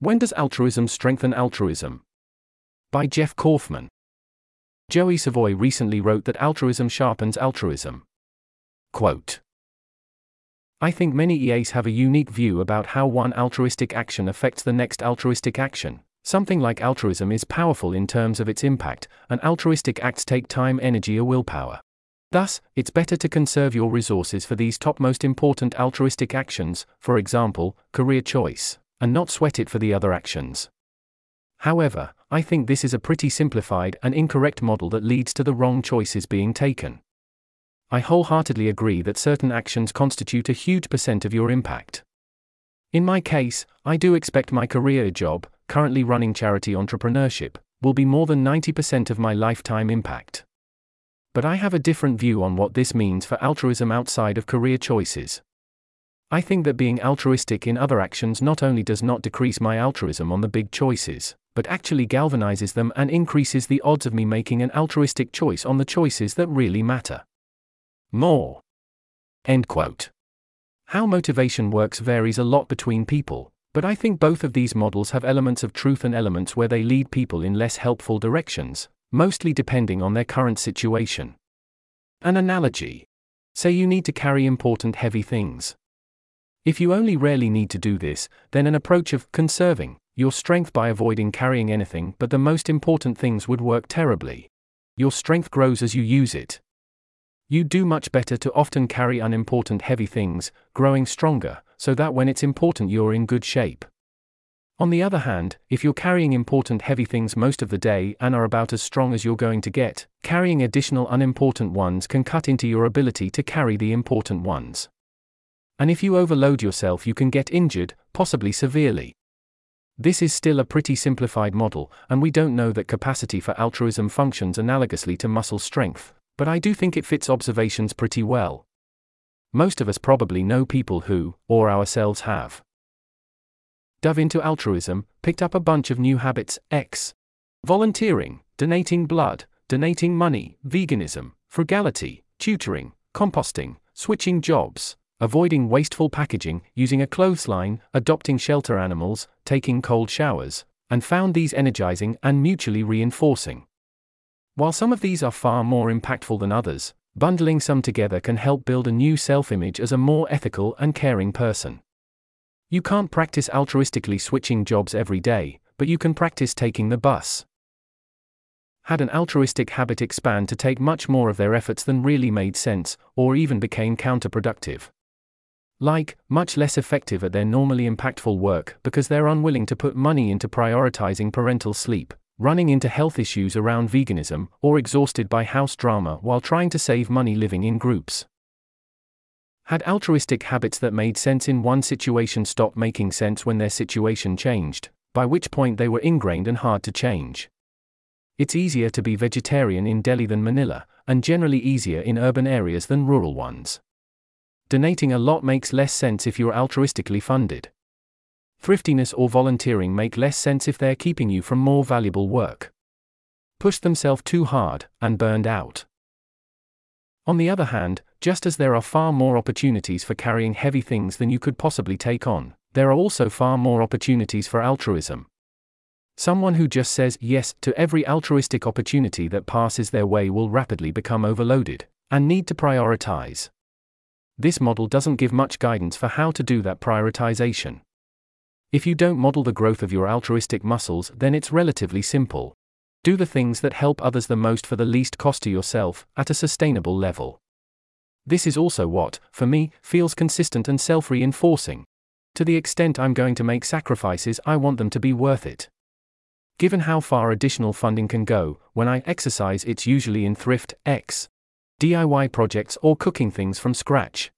When does altruism strengthen altruism? By Jeff Kaufman. Joey Savoie recently wrote that altruism sharpens altruism. Quote I think many EAs have a unique view about how one altruistic action affects the next altruistic action. Something like altruism is powerful in terms of its impact, and altruistic acts take time, energy, or willpower. Thus, it's better to conserve your resources for these top most important altruistic actions, for example, career choice, and not sweat it for the other actions. However, I think this is a pretty simplified and incorrect model that leads to the wrong choices being taken. I wholeheartedly agree that certain actions constitute a huge percent of your impact. In my case, I do expect my career job, currently running charity entrepreneurship, will be more than 90% of my lifetime impact. But I have a different view on what this means for altruism outside of career choices. I think that being altruistic in other actions not only does not decrease my altruism on the big choices, but actually galvanizes them and increases the odds of me making an altruistic choice on the choices that really matter. More. End quote. How motivation works varies a lot between people, but I think both of these models have elements of truth and elements where they lead people in less helpful directions, mostly depending on their current situation. An analogy. Say you need to carry important heavy things. If you only rarely need to do this, then an approach of conserving your strength by avoiding carrying anything but the most important things would work terribly. Your strength grows as you use it. You do much better to often carry unimportant heavy things, growing stronger, so that when it's important you're in good shape. On the other hand, if you're carrying important heavy things most of the day and are about as strong as you're going to get, carrying additional unimportant ones can cut into your ability to carry the important ones. And if you overload yourself, you can get injured, possibly severely. This is still a pretty simplified model, and we don't know that capacity for altruism functions analogously to muscle strength, but I do think it fits observations pretty well. Most of us probably know people who, or ourselves have, dove into altruism, picked up a bunch of new habits X. Volunteering, donating blood, donating money, veganism, frugality, tutoring, composting, switching jobs, avoiding wasteful packaging, using a clothesline, adopting shelter animals, taking cold showers, and found these energizing and mutually reinforcing. While some of these are far more impactful than others, bundling some together can help build a new self image as a more ethical and caring person. You can't practice altruistically switching jobs every day, but you can practice taking the bus. Had an altruistic habit expand to take much more of their efforts than really made sense, or even became counterproductive. Like, much less effective at their normally impactful work because they're unwilling to put money into prioritizing parental sleep, running into health issues around veganism, or exhausted by house drama while trying to save money living in groups had altruistic habits that made sense in one situation stop making sense when their situation changed, by which point they were ingrained and hard to change. It's easier to be vegetarian in Delhi than Manila, and generally easier in urban areas than rural ones. Donating a lot makes less sense if you're altruistically funded. Thriftiness or volunteering make less sense if they're keeping you from more valuable work. Push themselves too hard, and burned out. On the other hand, just as there are far more opportunities for carrying heavy things than you could possibly take on, there are also far more opportunities for altruism. Someone who just says yes to every altruistic opportunity that passes their way will rapidly become overloaded and need to prioritize. This model doesn't give much guidance for how to do that prioritization. If you don't model the growth of your altruistic muscles, then it's relatively simple. Do the things that help others the most for the least cost to yourself, at a sustainable level. This is also what, for me, feels consistent and self reinforcing. To the extent I'm going to make sacrifices, I want them to be worth it. Given how far additional funding can go, when I exercise, it's usually in thrift, X, DIY projects, or cooking things from scratch.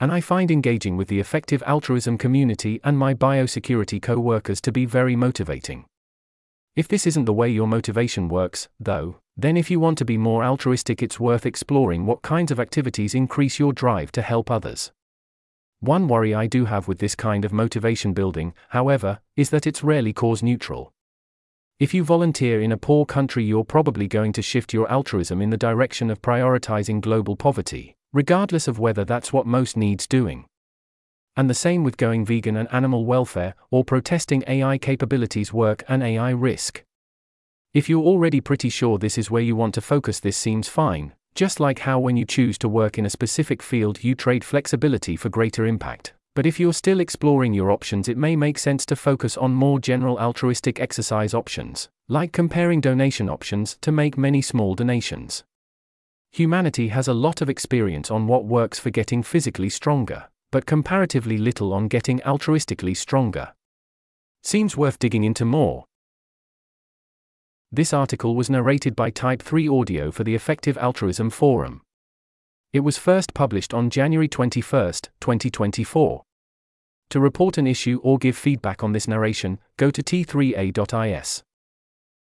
And I find engaging with the effective altruism community and my biosecurity co workers to be very motivating. If this isn't the way your motivation works, though, then if you want to be more altruistic, it's worth exploring what kinds of activities increase your drive to help others. One worry I do have with this kind of motivation building, however, is that it's rarely cause neutral. If you volunteer in a poor country, you're probably going to shift your altruism in the direction of prioritizing global poverty, regardless of whether that's what most needs doing. And the same with going vegan and animal welfare, or protesting AI capabilities work and AI risk. If you're already pretty sure this is where you want to focus, this seems fine, just like how when you choose to work in a specific field, you trade flexibility for greater impact. But if you're still exploring your options, it may make sense to focus on more general altruistic exercise options, like comparing donation options to make many small donations. Humanity has a lot of experience on what works for getting physically stronger, but comparatively little on getting altruistically stronger. Seems worth digging into more. This article was narrated by Type 3 Audio for the Effective Altruism Forum. It was first published on January 21, 2024. To report an issue or give feedback on this narration, go to t3a.is.